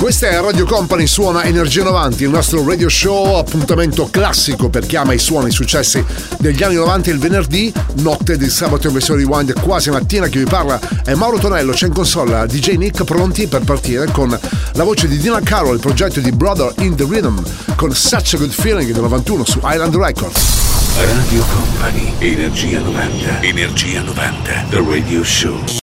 Questa è Radio Company, suona Energia 90, il nostro radio show, appuntamento classico per chi ama i suoni i successi degli anni 90 il venerdì, notte di sabato in versione rewind quasi mattina, chi vi parla è Mauro Tonello, c'è in console DJ Nick pronti per partire con la voce di Dina Carroll, il progetto di Brother in the Rhythm con Such a Good Feeling del 91 su Island Records. Radio Company, Energia 90, Energia 90, The Radio Show.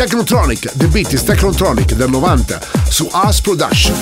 Technotronic, The Beat is Technotronic del 90 su Ars Production.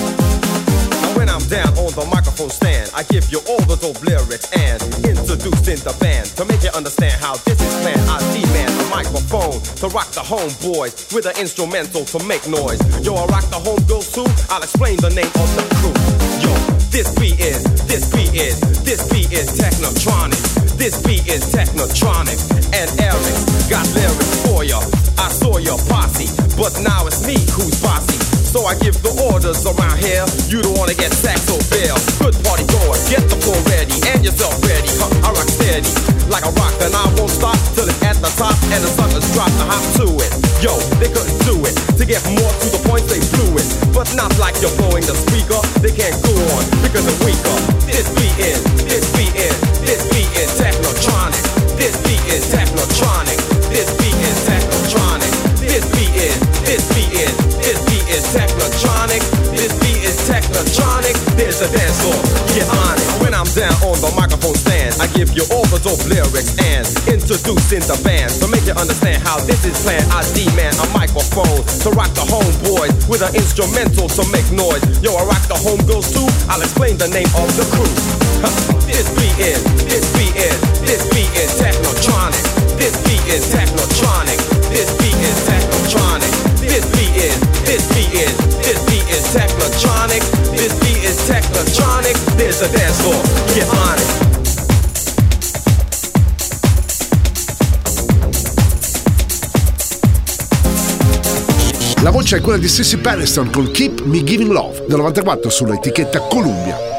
When I'm down on the microphone stand, I give you all the dope lyrics and introducing the band to make you understand how this is planned. I demand a microphone to rock the homeboys with an instrumental to make noise. Yo, I rock the homegirls too. I'll explain the name of the crew. Yo, this beat is, this beat is, this beat is Technotronic. This beat is Technotronic, and Eric got lyrics for ya. I saw your posse, but now it's me who's bossy. So I give the orders around here. You don't wanna get sacked or bail. Good party goers, get the floor ready and yourself ready. Huh, I rock steady like a rock, and I won't stop till it's at the top and the suckers drop the hop to it. Yo, they couldn't do it. To get more to the point, they blew it. But not like you're blowing the speaker. They can't go on because they're weaker. This beat is, this beat is, This beat is technotronic. This beat is technotronic. This beat is, this beat is, this beat is technotronic. This beat is technotronic. There's a dance floor. Get on it. When I'm down on the microphone stand, I give you all the dope lyrics and introducing the band to make you understand how this is planned. I demand a microphone to rock the homeboys with an instrumental to make noise. Yo, I rock the homegirls too. I'll explain the name of the crew. This beat is, this beat is, this beat is. La voce è quella di Sissy Patterson con Keep Me Giving Love del 94 sull'etichetta Columbia.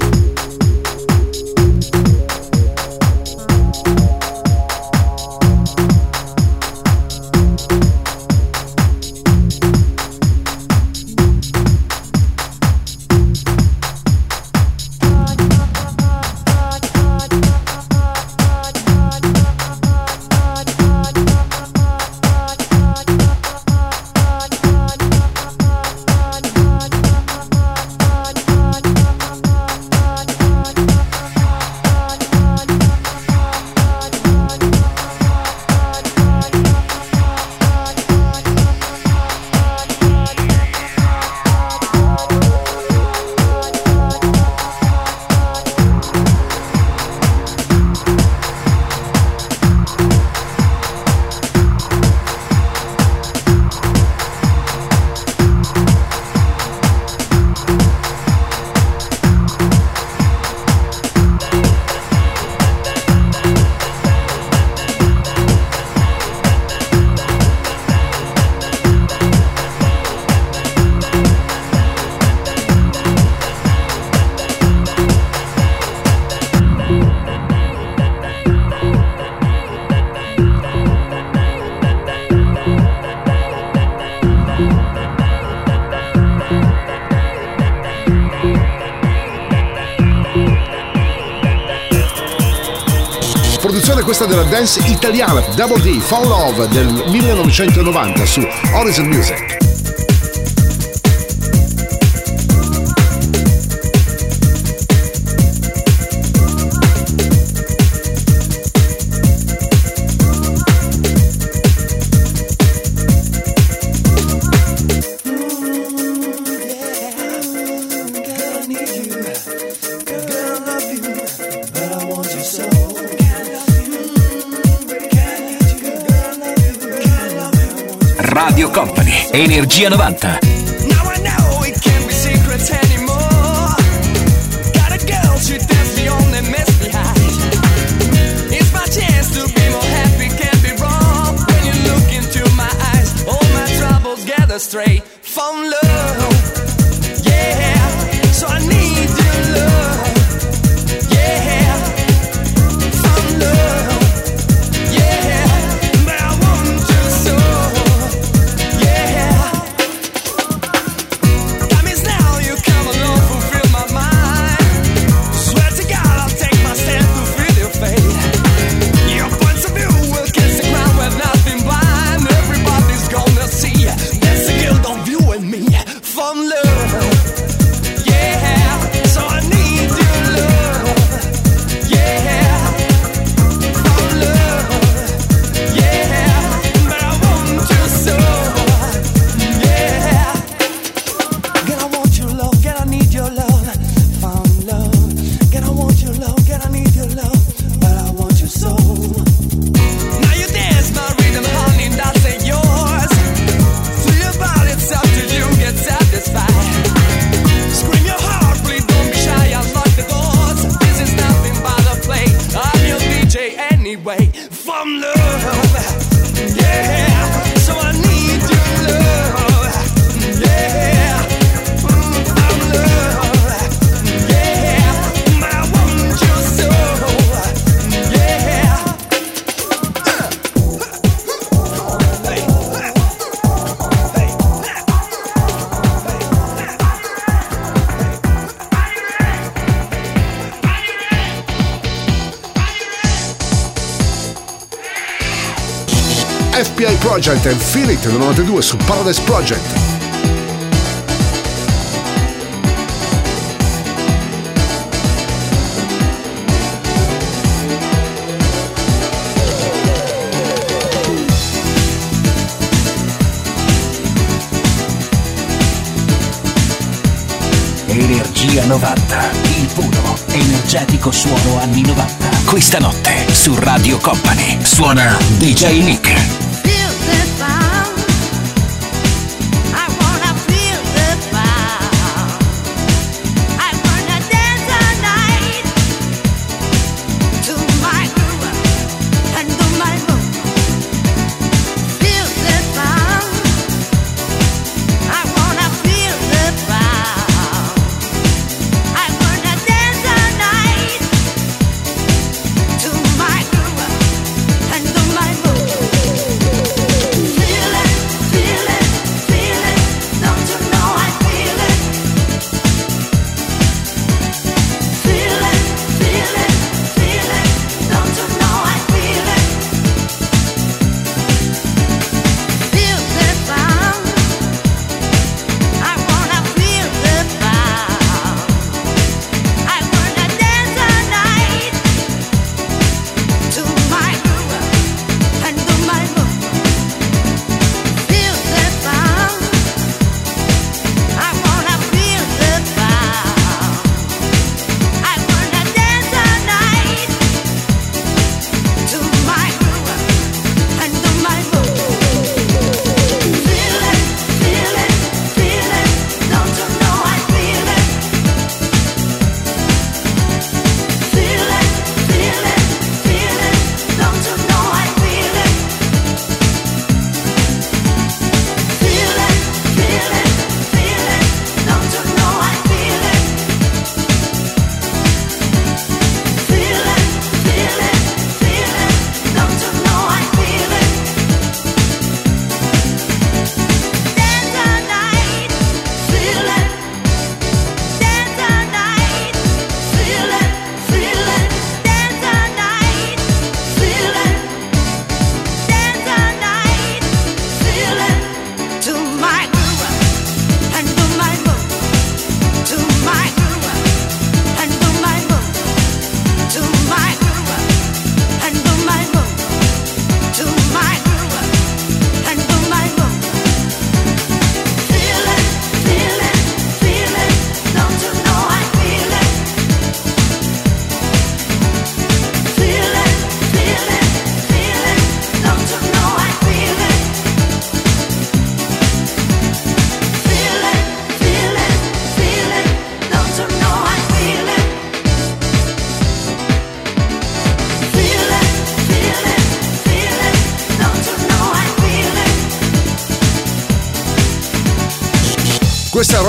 Della dance italiana Double D Fall Love del 1990 su Horizon Music. Energia 90. Innocent and Feel It del 92 su Paradise Project. Energia 90, il puro, energetico suono anni 90. Questa notte su Radio Company suona DJ Nick.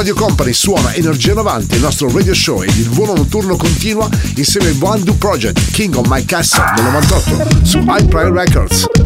Radio Company suona Energia 90, il nostro radio show ed il volo notturno continua insieme al One Project, King of My Castle del 98 su Prime Records.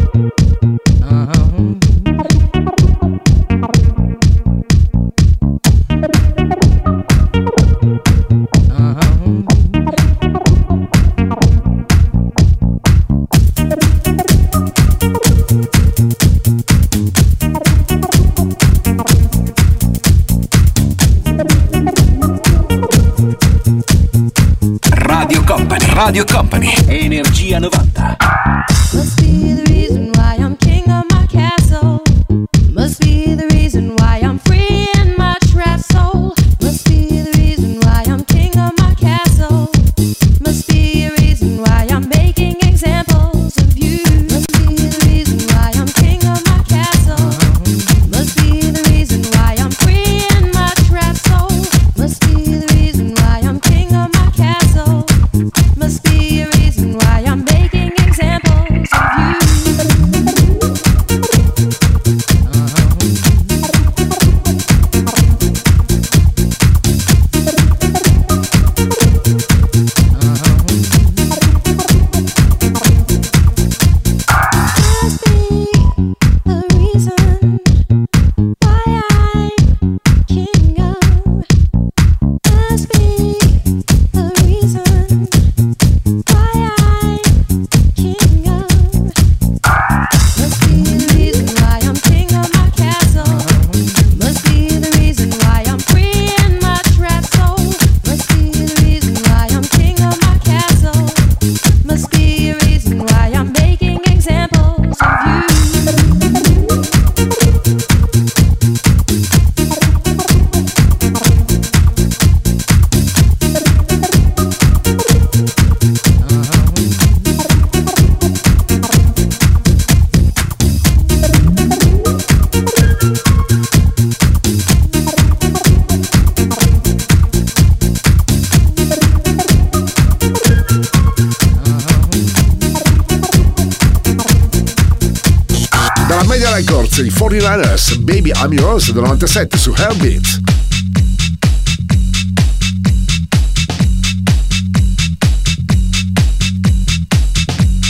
I'm Yours del 97 su Heartbeat.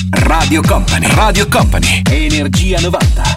Radio Company, Radio Company, Energia 90.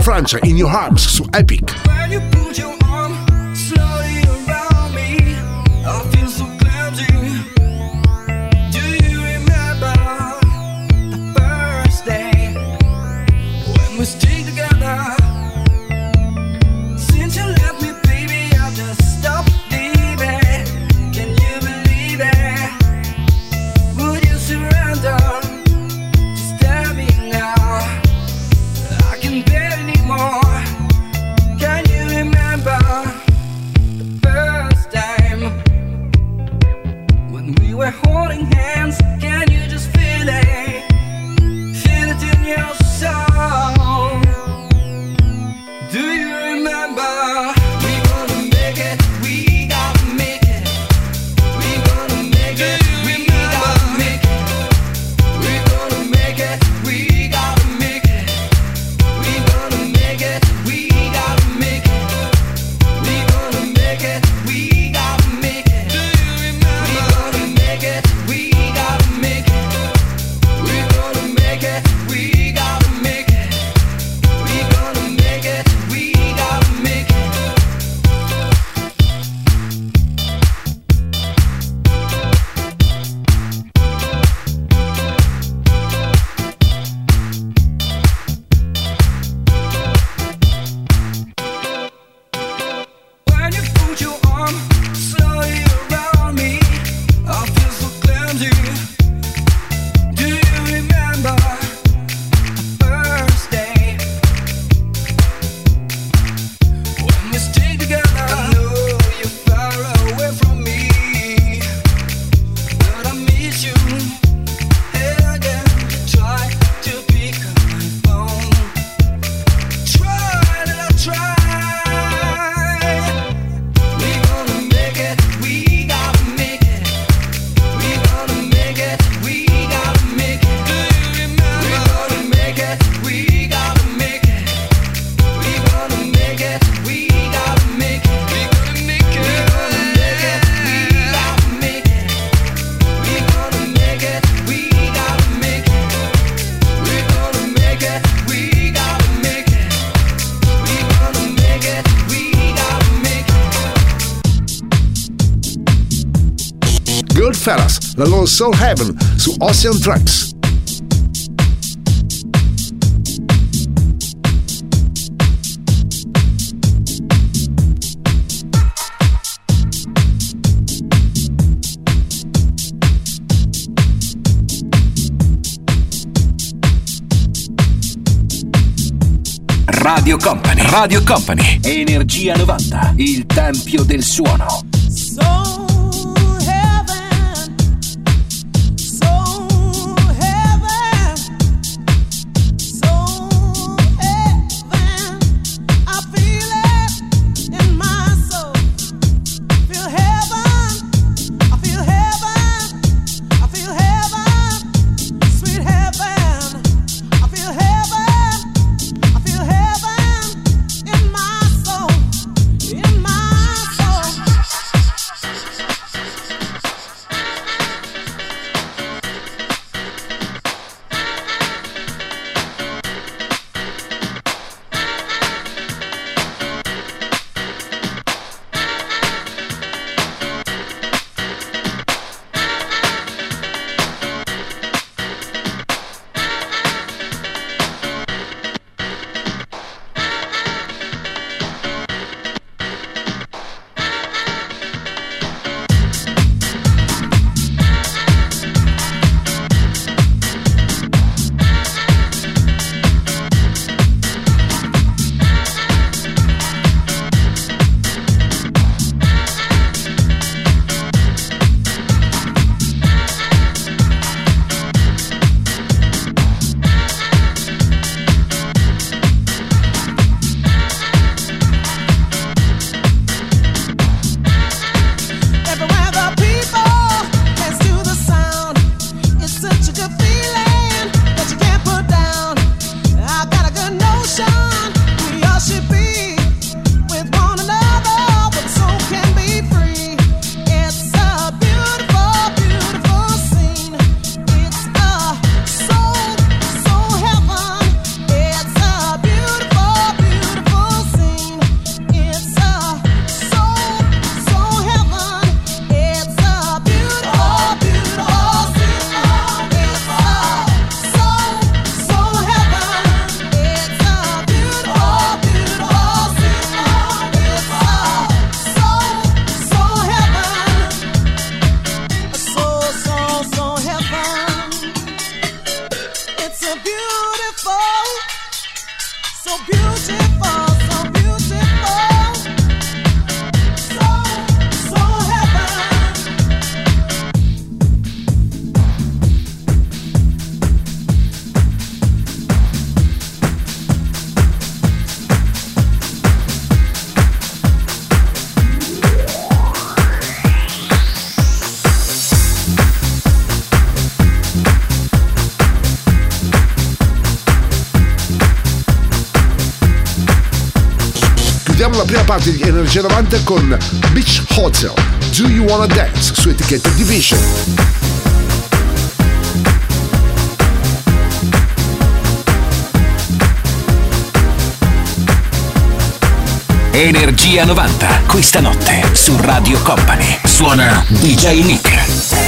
Francia in Your Arms su Epic. Soul Heaven su Ocean Tracks. Radio Company, Radio Company, Energia 90, il tempio del suono. Di Energia 90 con Beach Hotel, Do You Wanna Dance su etichetta Division. Energia 90, questa notte su Radio Company. Suona DJ Nick.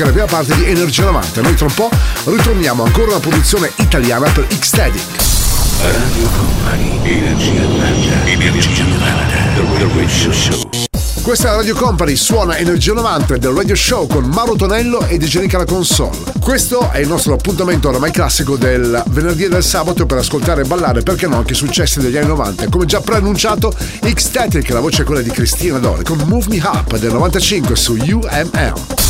Anche la prima parte di Energia 90. Noi tra un po' ritorniamo ancora una produzione italiana per X-Static. Radio Company, Energia 90, Energia 90, The Radio Show. Questa è la Radio Company, suona Energia 90 del Radio Show con Mauro Tonello e DJ Nick alla console. Questo è il nostro appuntamento oramai classico del venerdì e del sabato per ascoltare e ballare, perché no, anche successi degli anni 90. Come già preannunciato, X-Static, la voce è quella di Cristina Dore con Move Me Up del 95 su UML.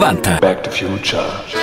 90. Back to Future.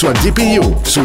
La sua DPU su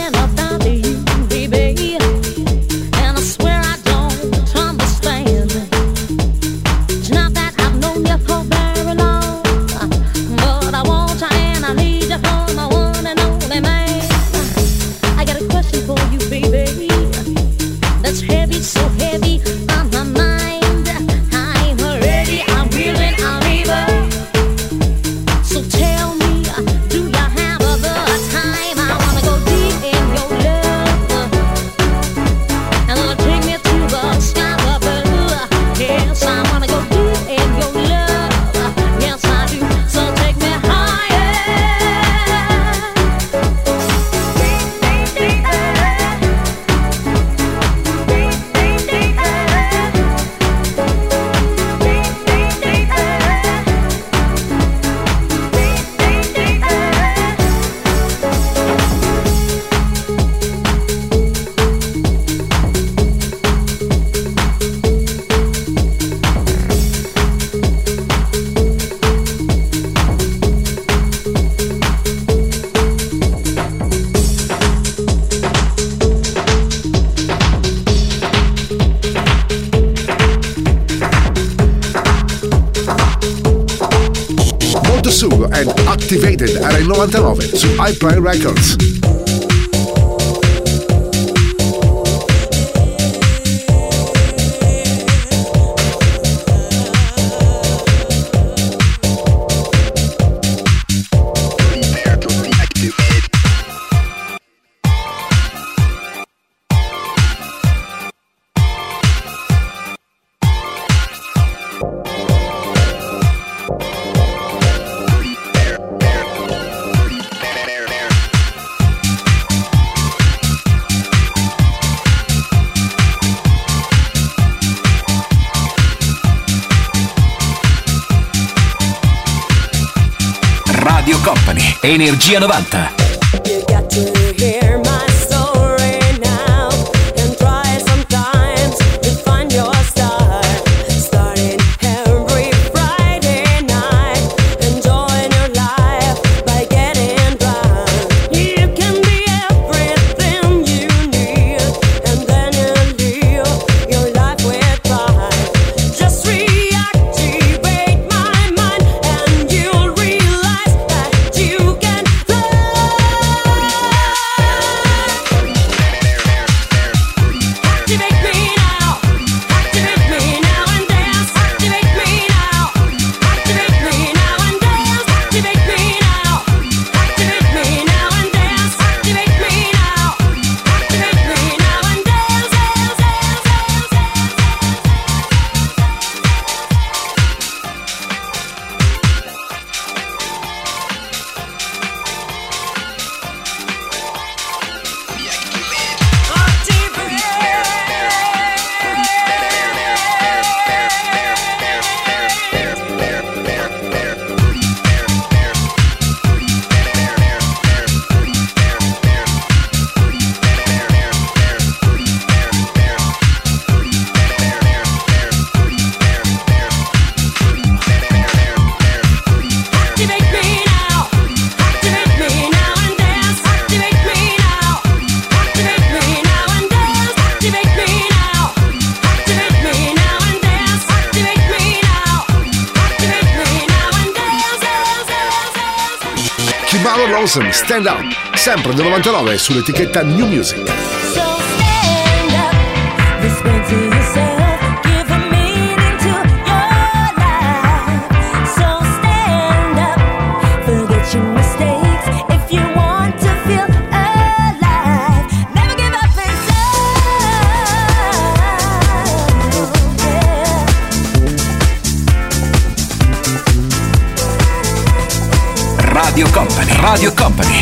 iPlay Records. Energia 90. 99 sull'etichetta New Music.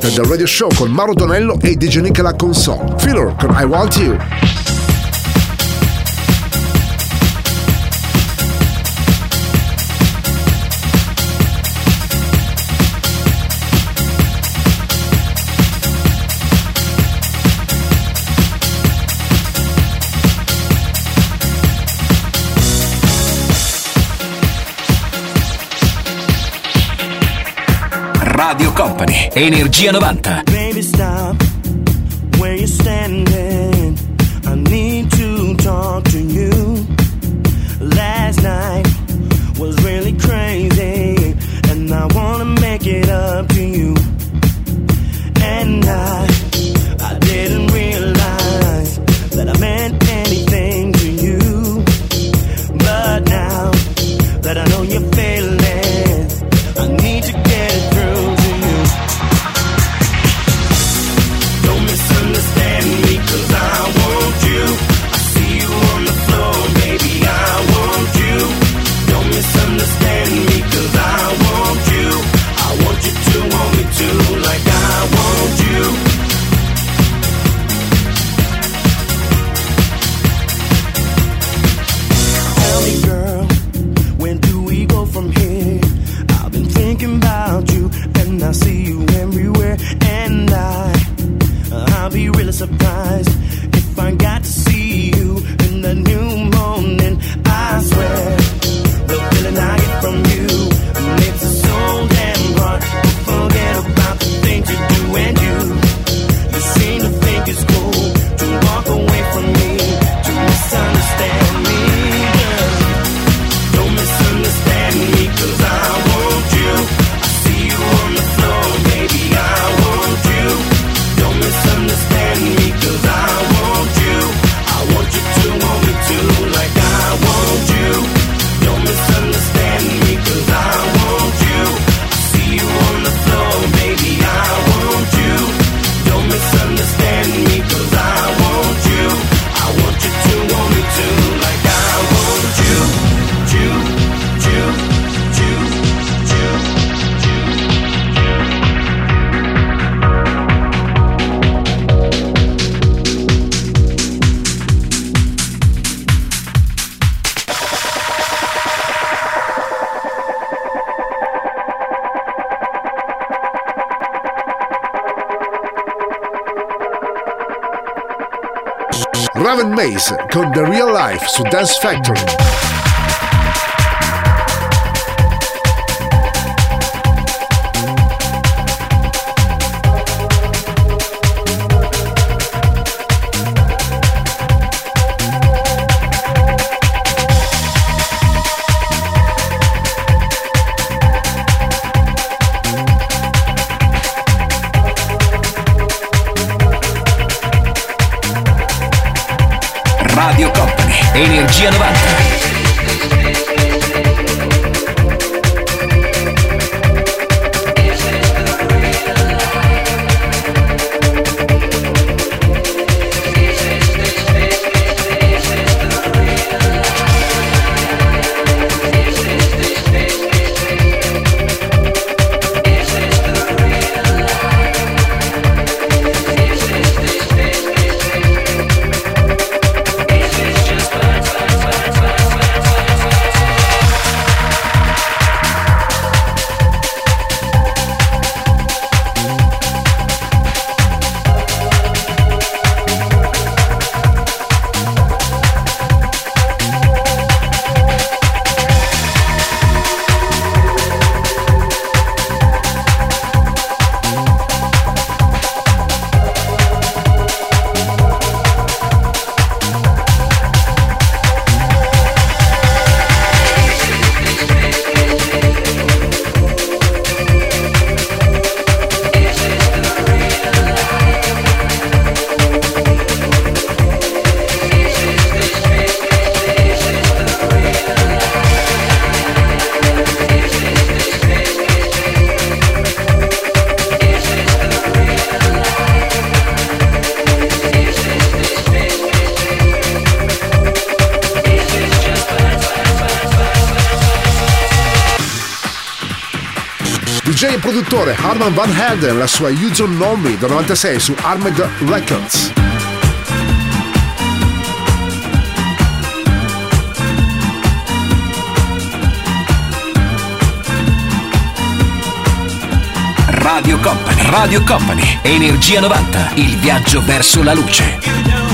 Hunt del Radio Show con Mauro Donello e DJ Nick alla console. Filler con I Want You. Energia 90. Maze con The Real Life su Dance Factory. Harman Van Helden, la sua You Me del 96 su Armed Records. Radio Company, Radio Company, Energia 90, il viaggio verso la luce.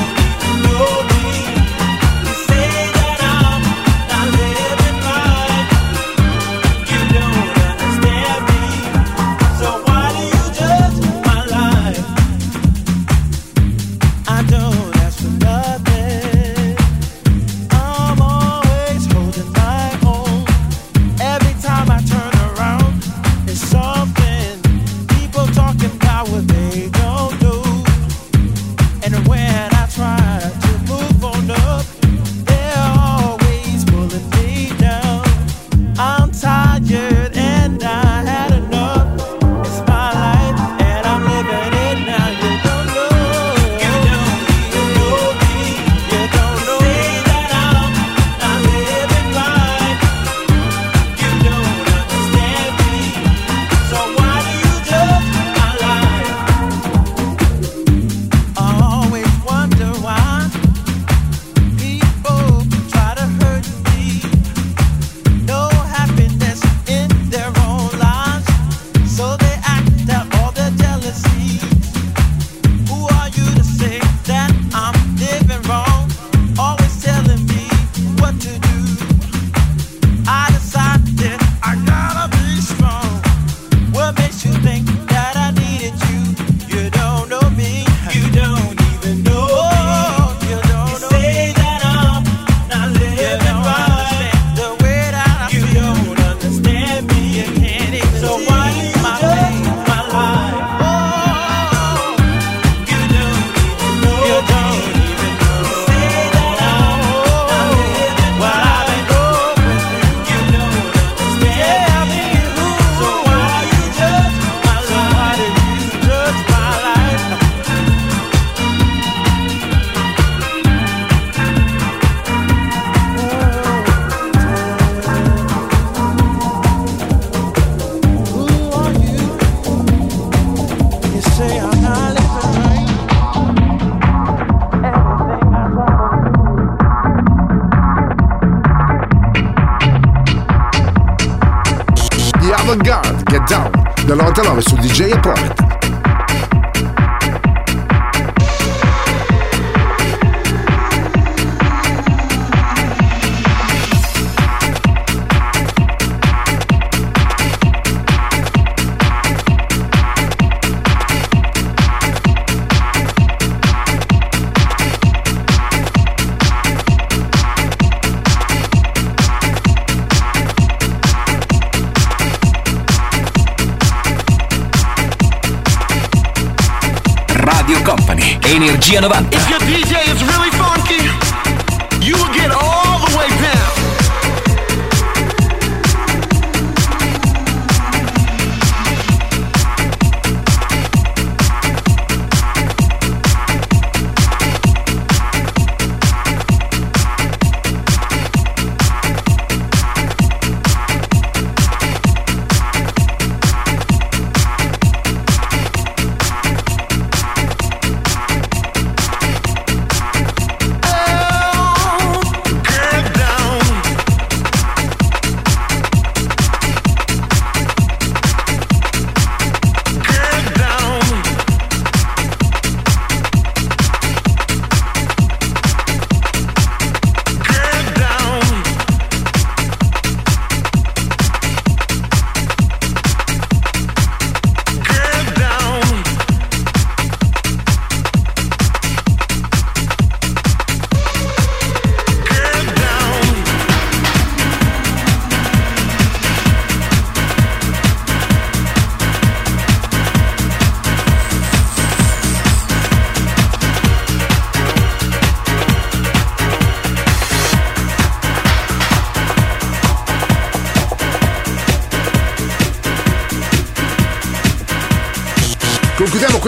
Energia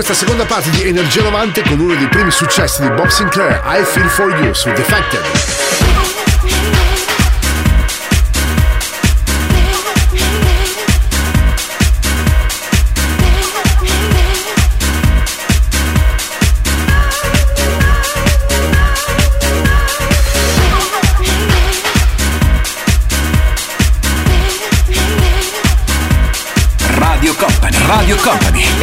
questa seconda parte di Energia 90 con uno dei primi successi di Bob Sinclair, I Feel For You su Defected.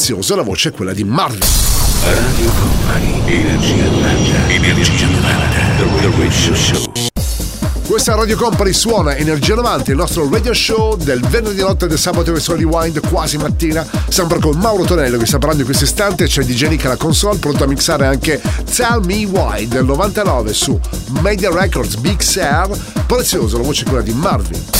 Prezioso, la voce è quella di Marvin. Radio Company, Energia 90, Energia 90, The Radio Show. Questa Radio Company suona Energia 90, il nostro radio show del venerdì notte del sabato verso Rewind, quasi mattina, sempre con Mauro Tonello che sta parlando in questo istante, c'è DJ Nick alla console, pronto a mixare anche Tell Me Why del 99 su Media Records Big Sur, prezioso, la voce quella di Marvin.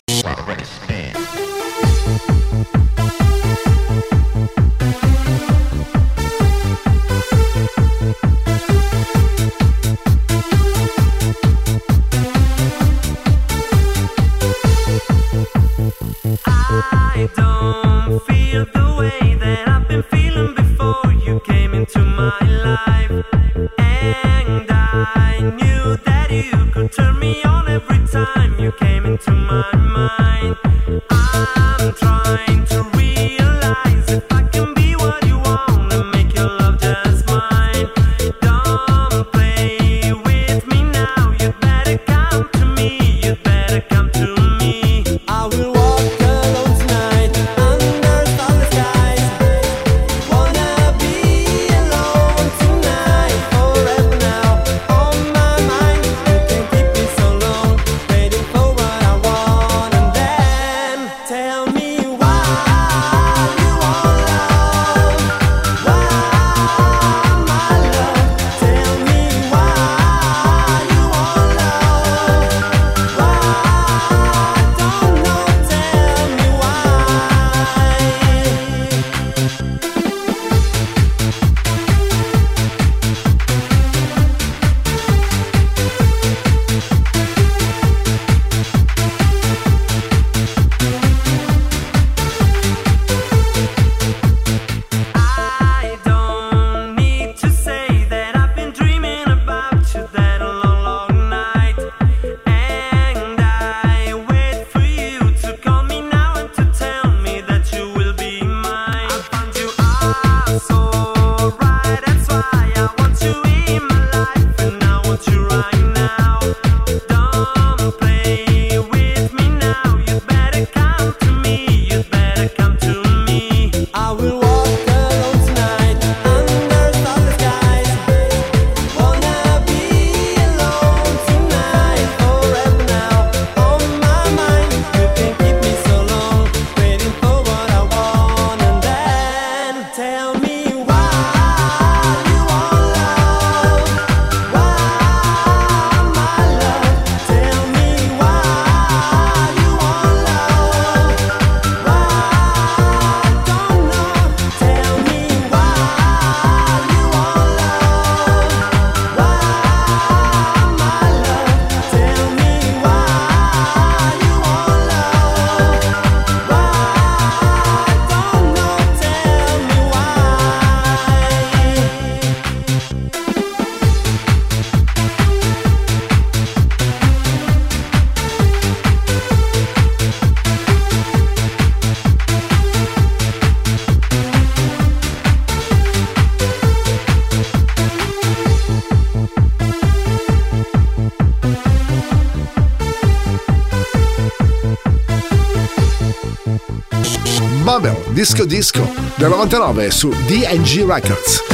Del 99 su DNG Records.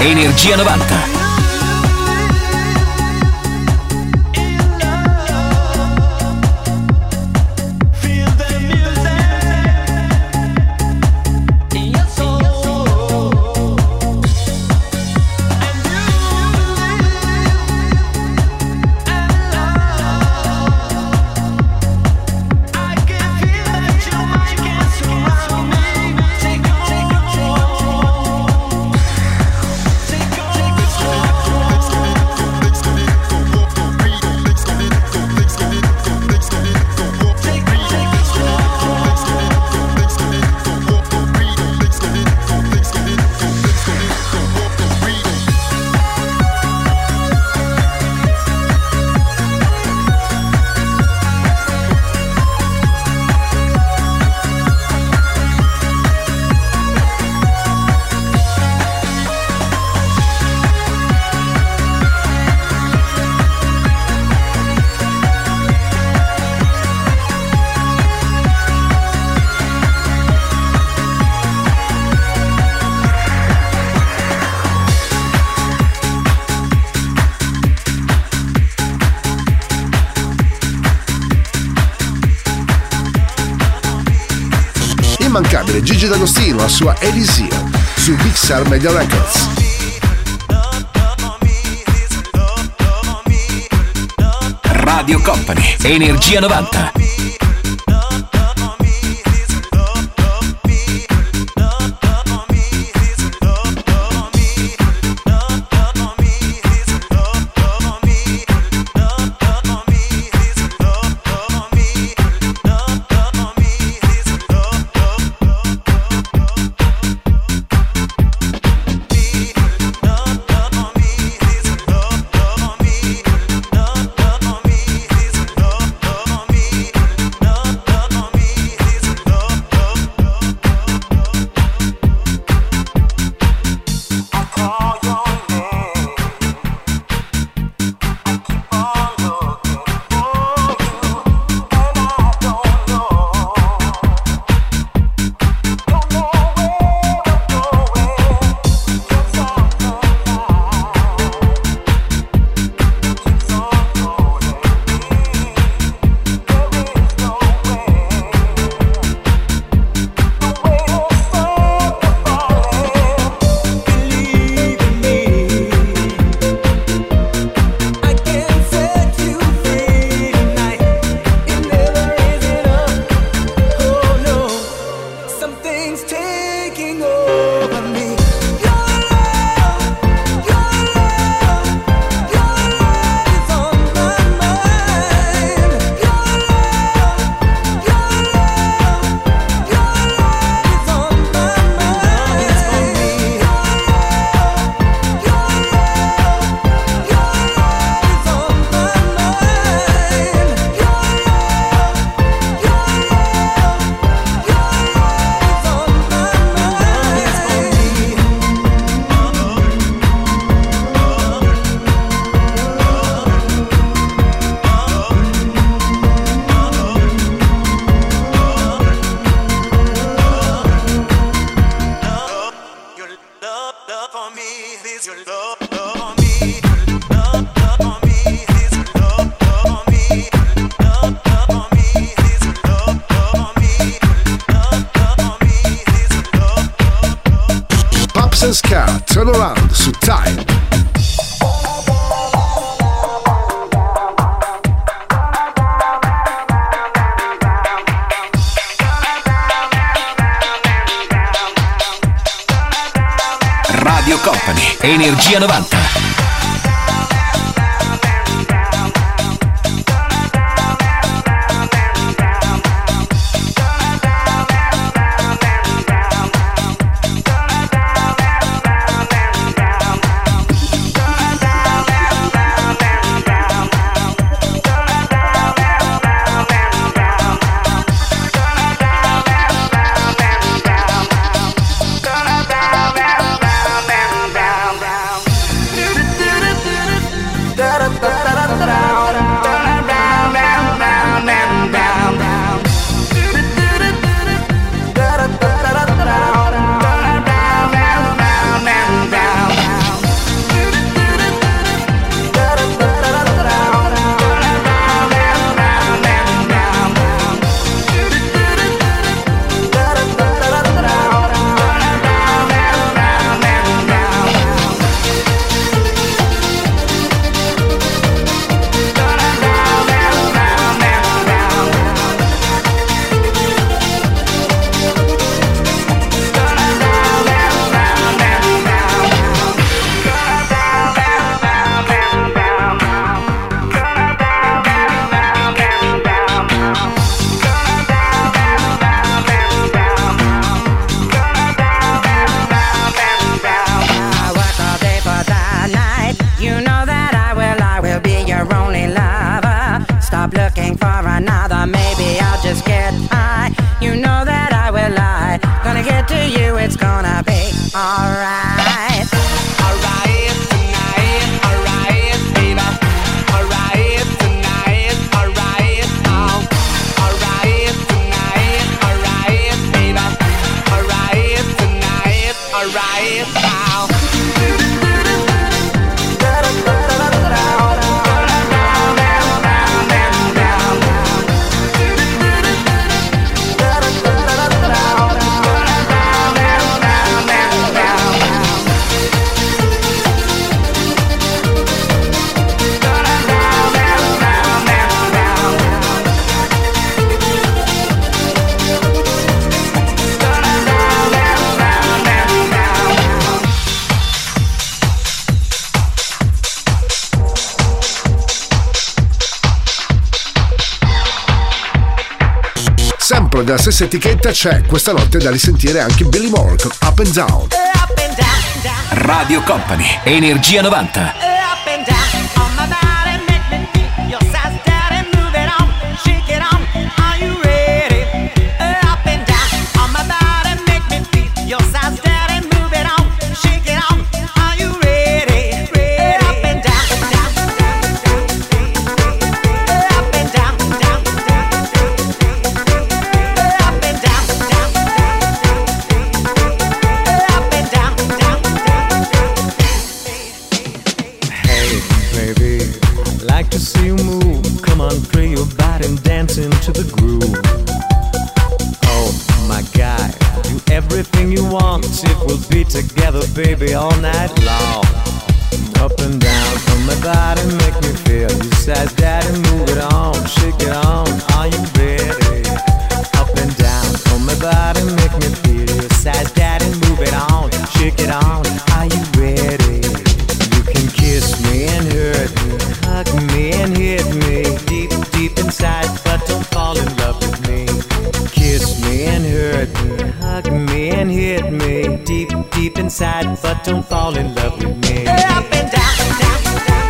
Energia 90. Gigi D'Agostino, la sua Elysium su Sur Media Records. Radio Company, Energia 90. Della stessa etichetta c'è questa notte da risentire anche Billy Moore con Up and Down. Radio Company, Energia 90. Hit deep, deep inside, but don't fall in love with me. Up and down.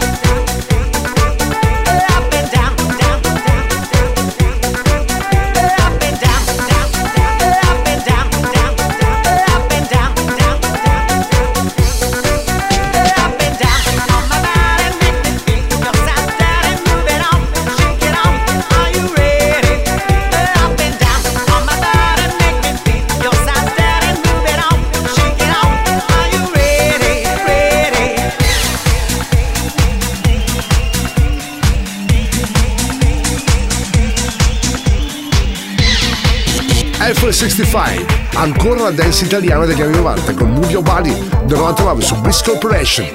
F65, ancora la dance italiana degli anni 90 con Move Your Body del 99 su Bliss Corporation.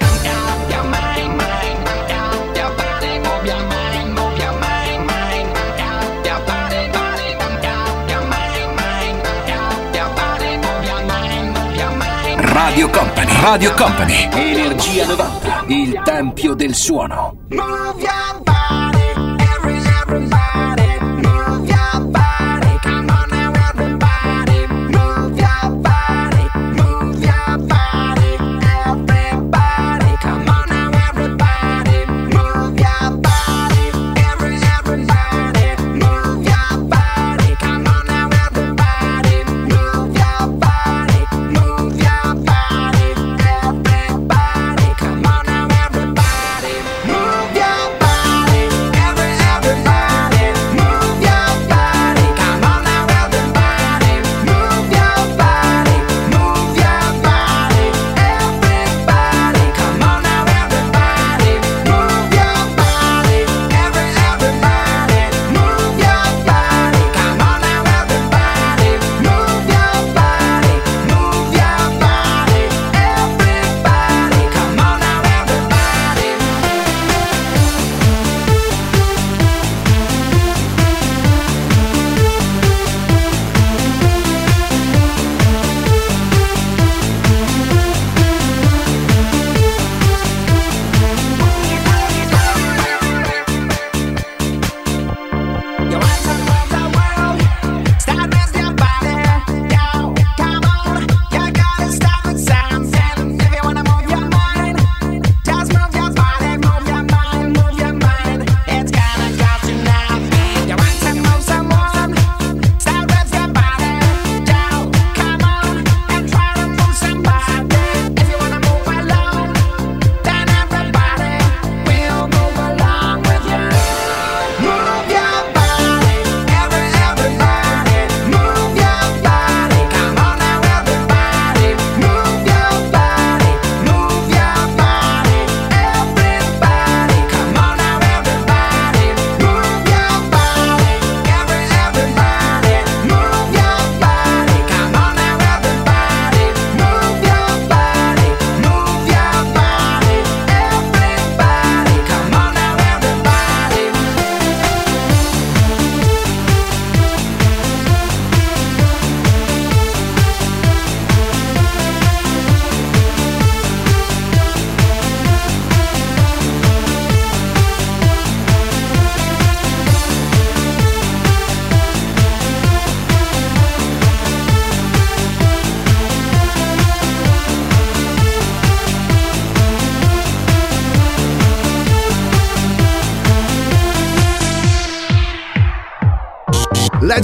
Radio Company, Radio Company, Energia 90, il tempio del suono.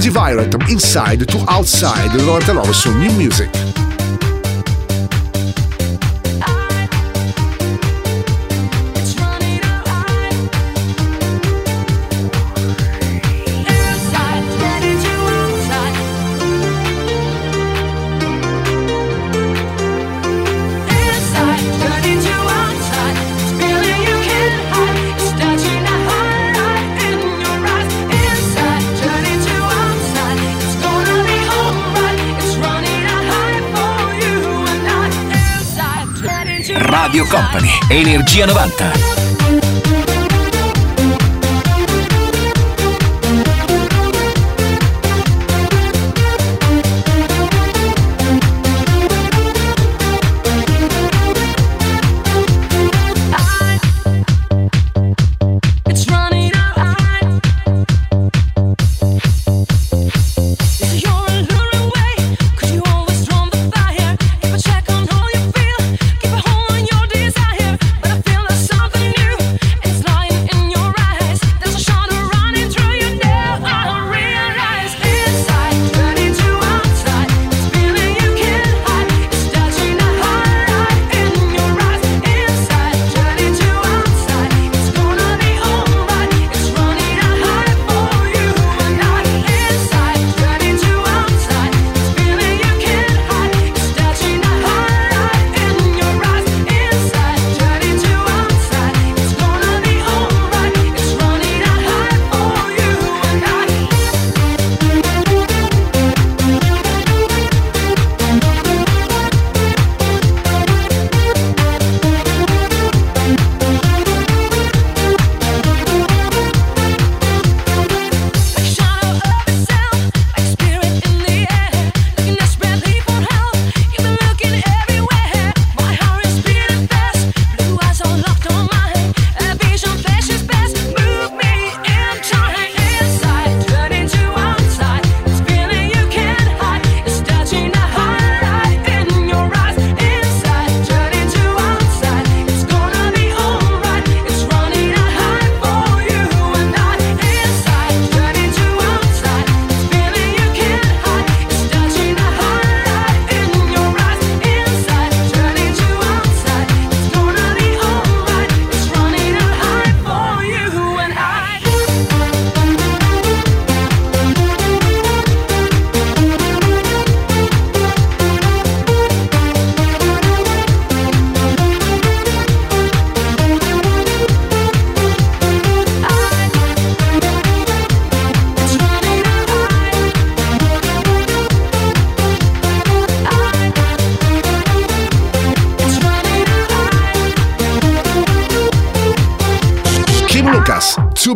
Lady Violet Inside to Outside del 99 su New Music. Energia 90.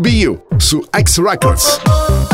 Be You su X Records.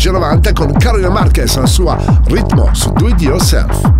Energy 90 con Carolina Marquez la sua ritmo su Do It Yourself.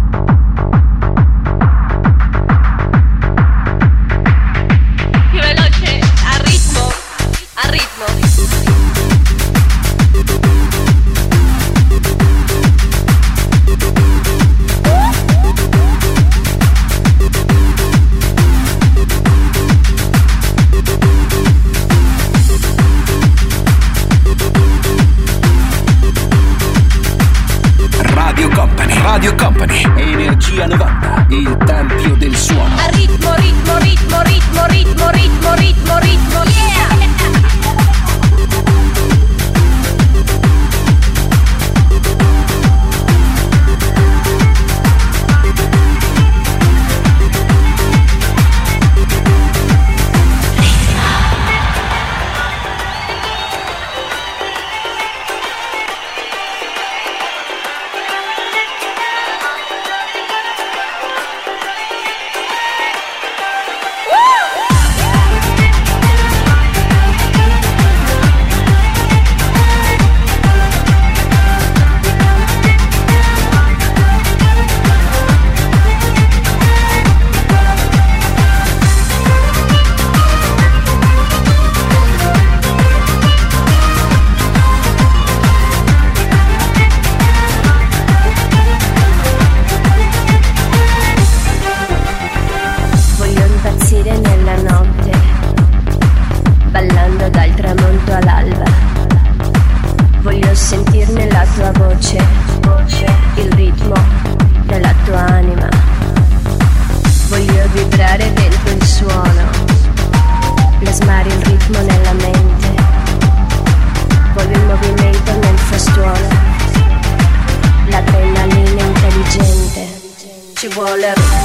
fall up.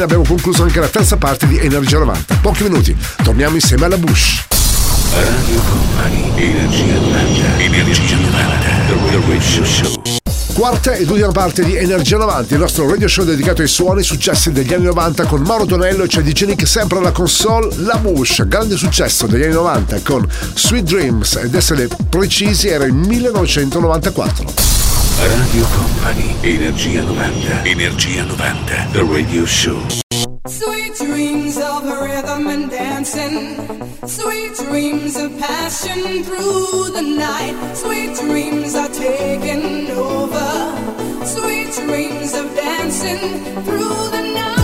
Carolina abbiamo concluso anche la terza parte di Energia 90. Pochi minuti, torniamo insieme alla Bush. Radio Company, Energia 90, Energia 90, The Radio Show. Quarta ed ultima parte di Energia 90, il nostro radio show dedicato ai suoni successi degli anni 90 con Mauro Tonello e c'è DJ Nick sempre alla console, La Bush, grande successo degli anni 90 con Sweet Dreams ed essere precisi era il 1994. Radio Company, Energia 90, Energia 90, The Radio Show. Sweet dreams of rhythm and dancing. Sweet dreams of passion through the night. Sweet dreams are taking over. Sweet dreams of dancing through the night.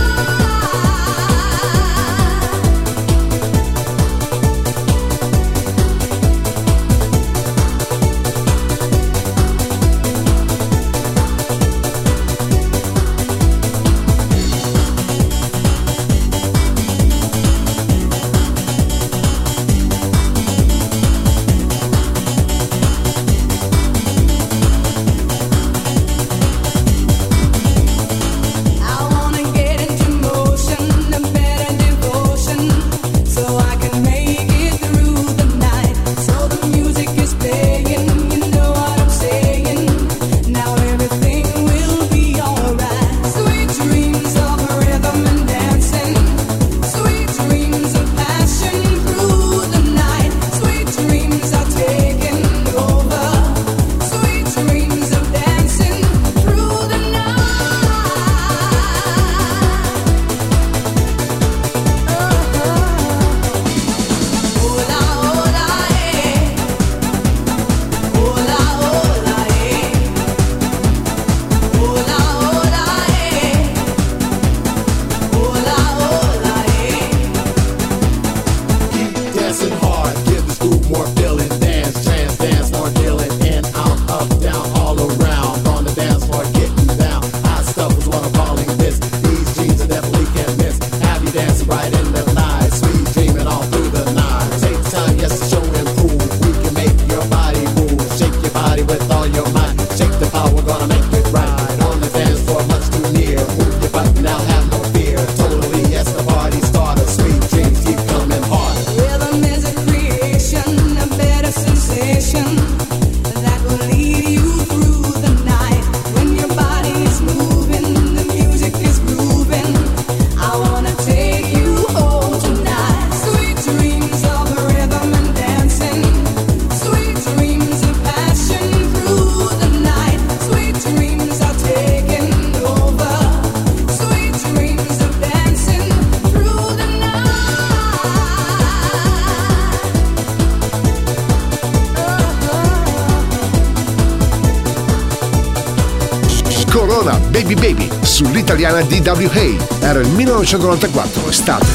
Italiana DWA. Era il 1994, estate.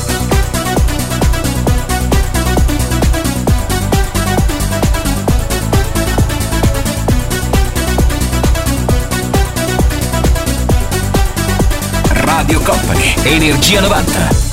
Radio Company, Energia 90.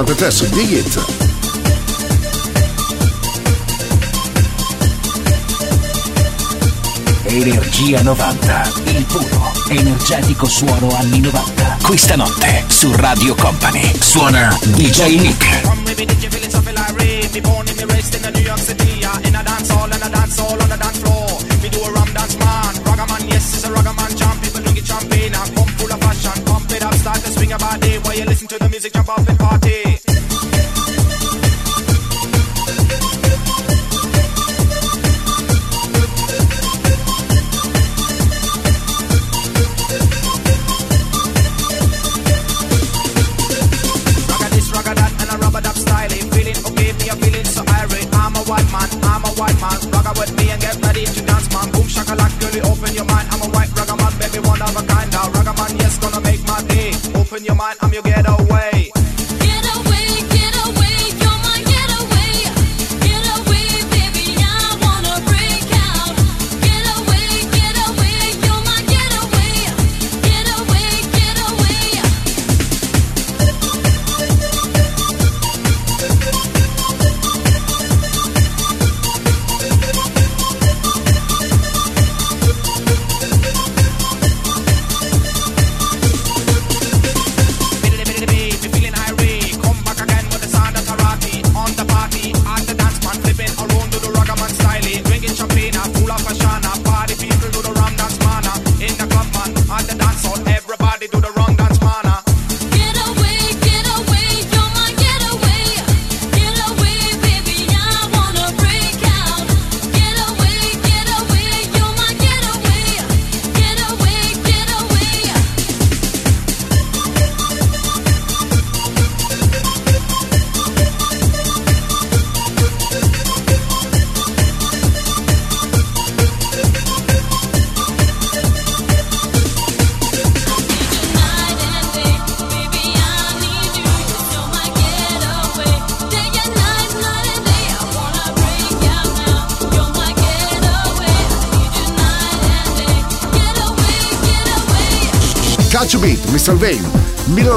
93 su Dig It. Energia 90, il puro, energetico suono anni 90. Questa notte su Radio Company suona DJ Nick.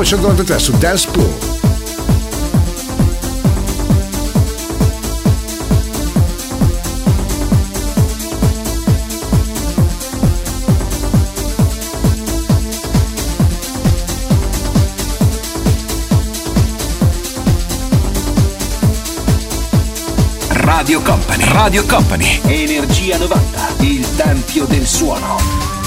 1993 su Dance Pool. Radio Company, Radio Company, Energia 90, il tempio del suono.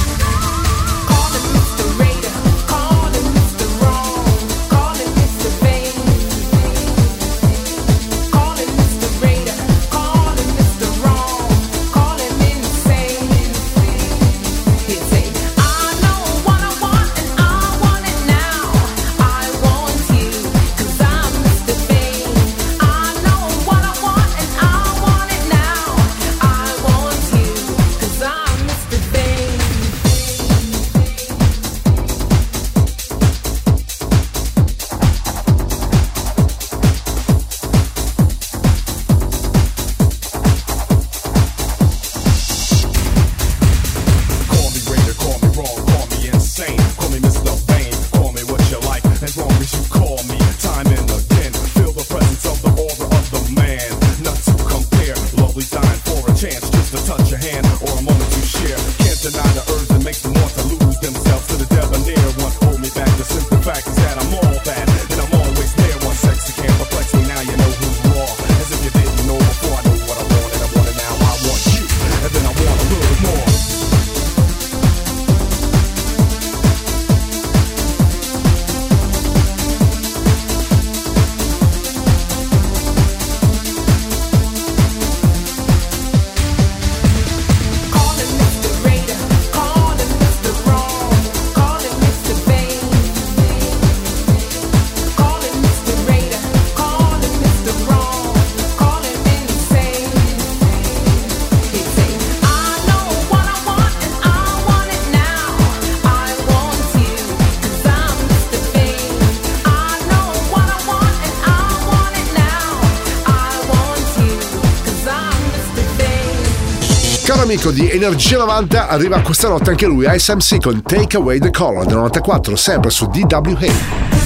amico di Energia 90 arriva questa notte anche lui, eh, SMC con Take Away the Color del 94, sempre su DWA.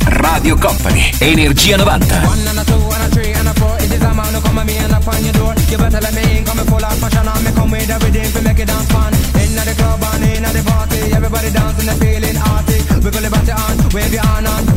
Radio Company, Energia 90. wave your hand and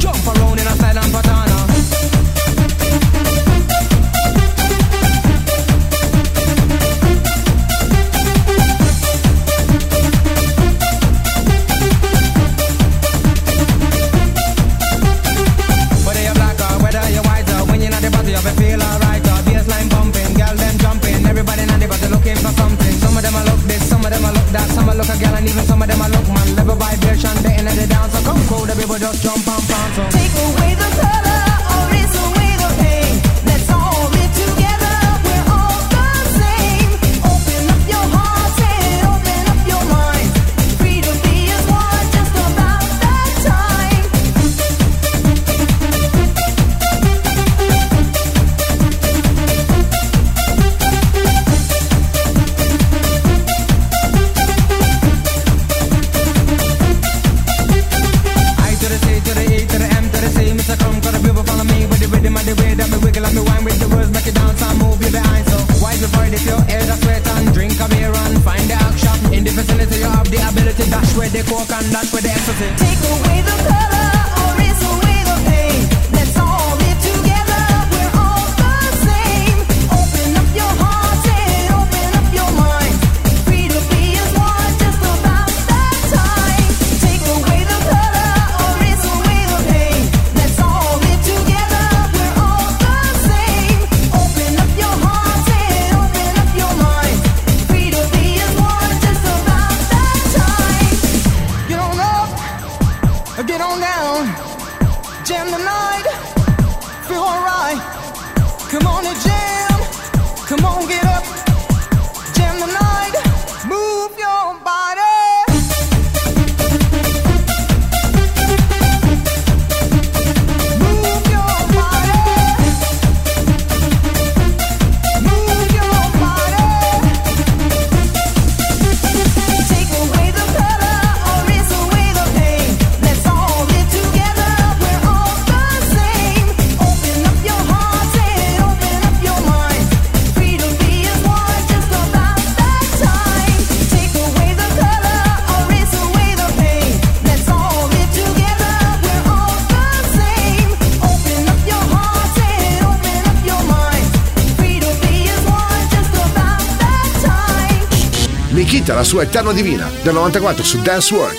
su Eterna Divina del 94 su Dance Work.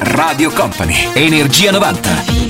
Radio Company, Energia 90.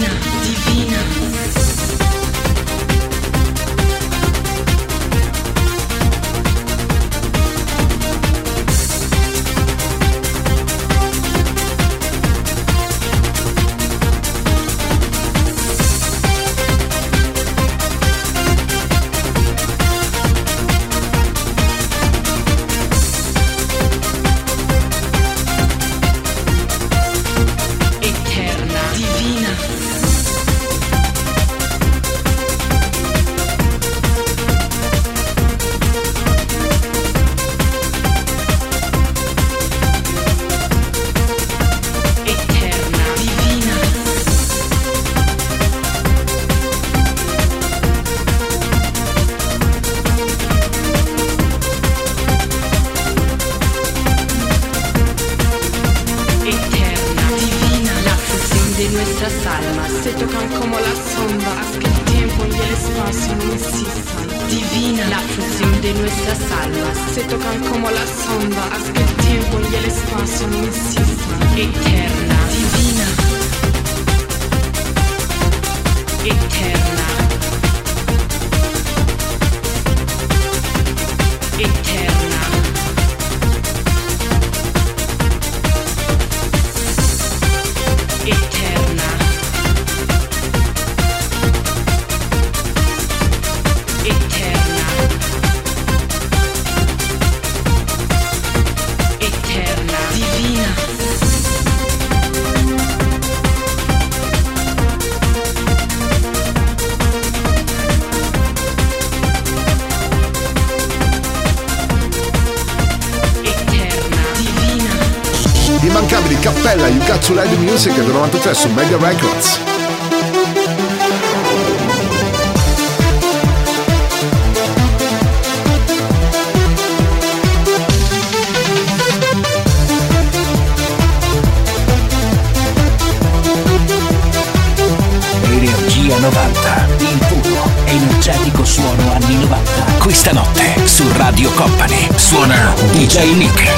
eterna. Eterna. Music del 93 su Media Records. Energia 90, il puro, energetico suono anni 90. Questa notte su Radio Company suona DJ Nick.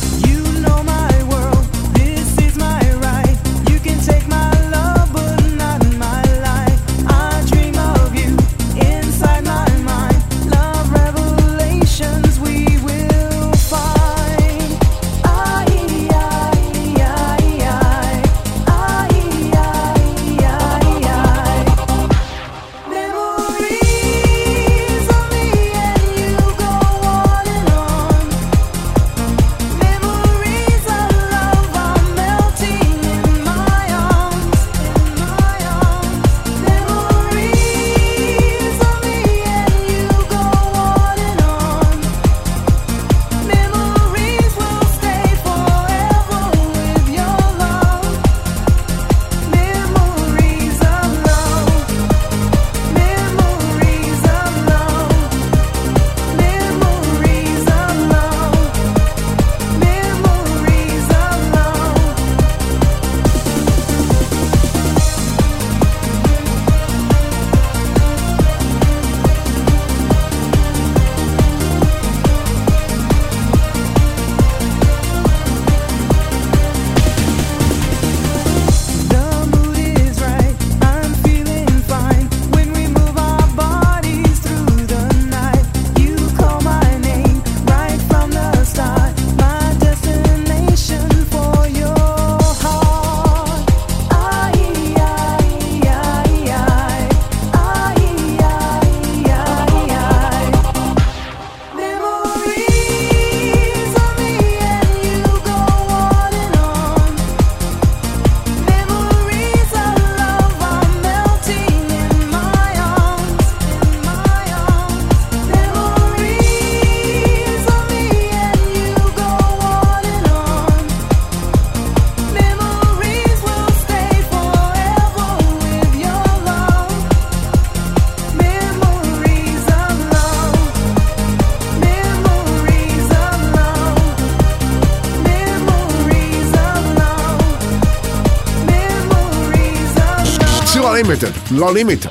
No Limit.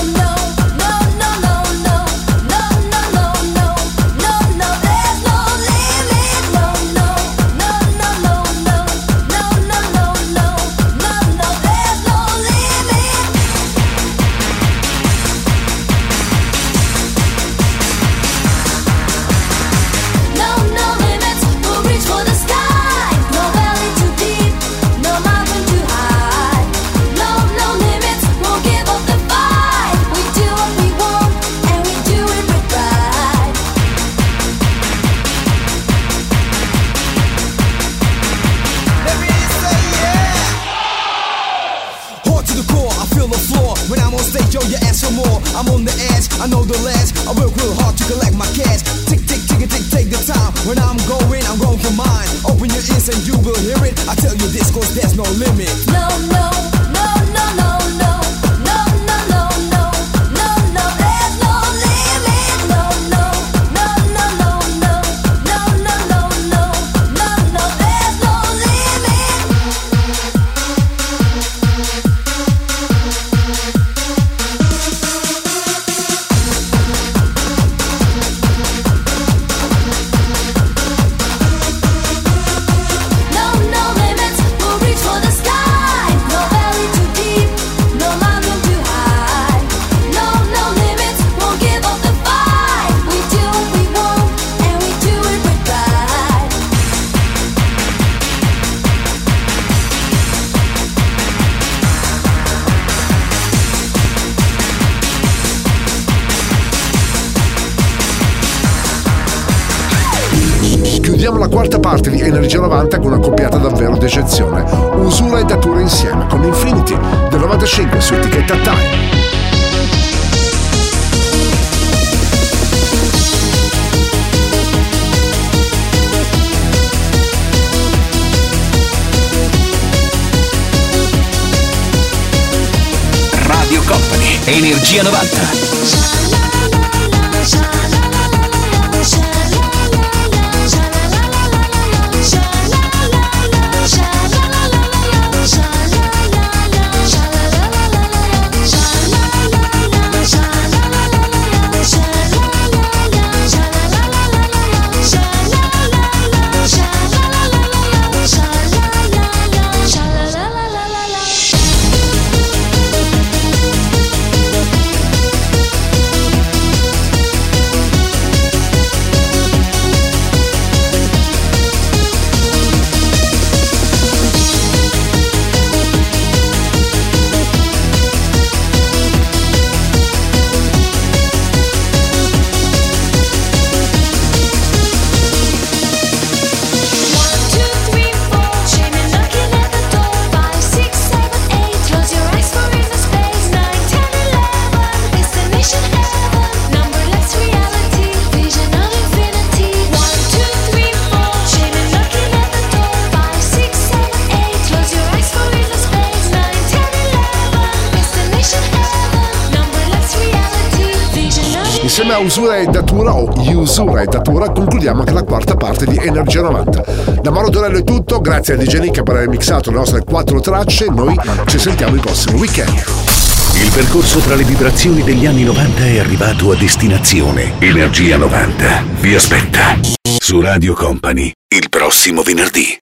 no limit. Grazie a DJ Nick per aver mixato le nostre quattro tracce. Noi ci sentiamo il prossimo weekend. Il percorso tra le vibrazioni degli anni 90 è arrivato a destinazione. Energia 90 vi aspetta su Radio Company il prossimo venerdì.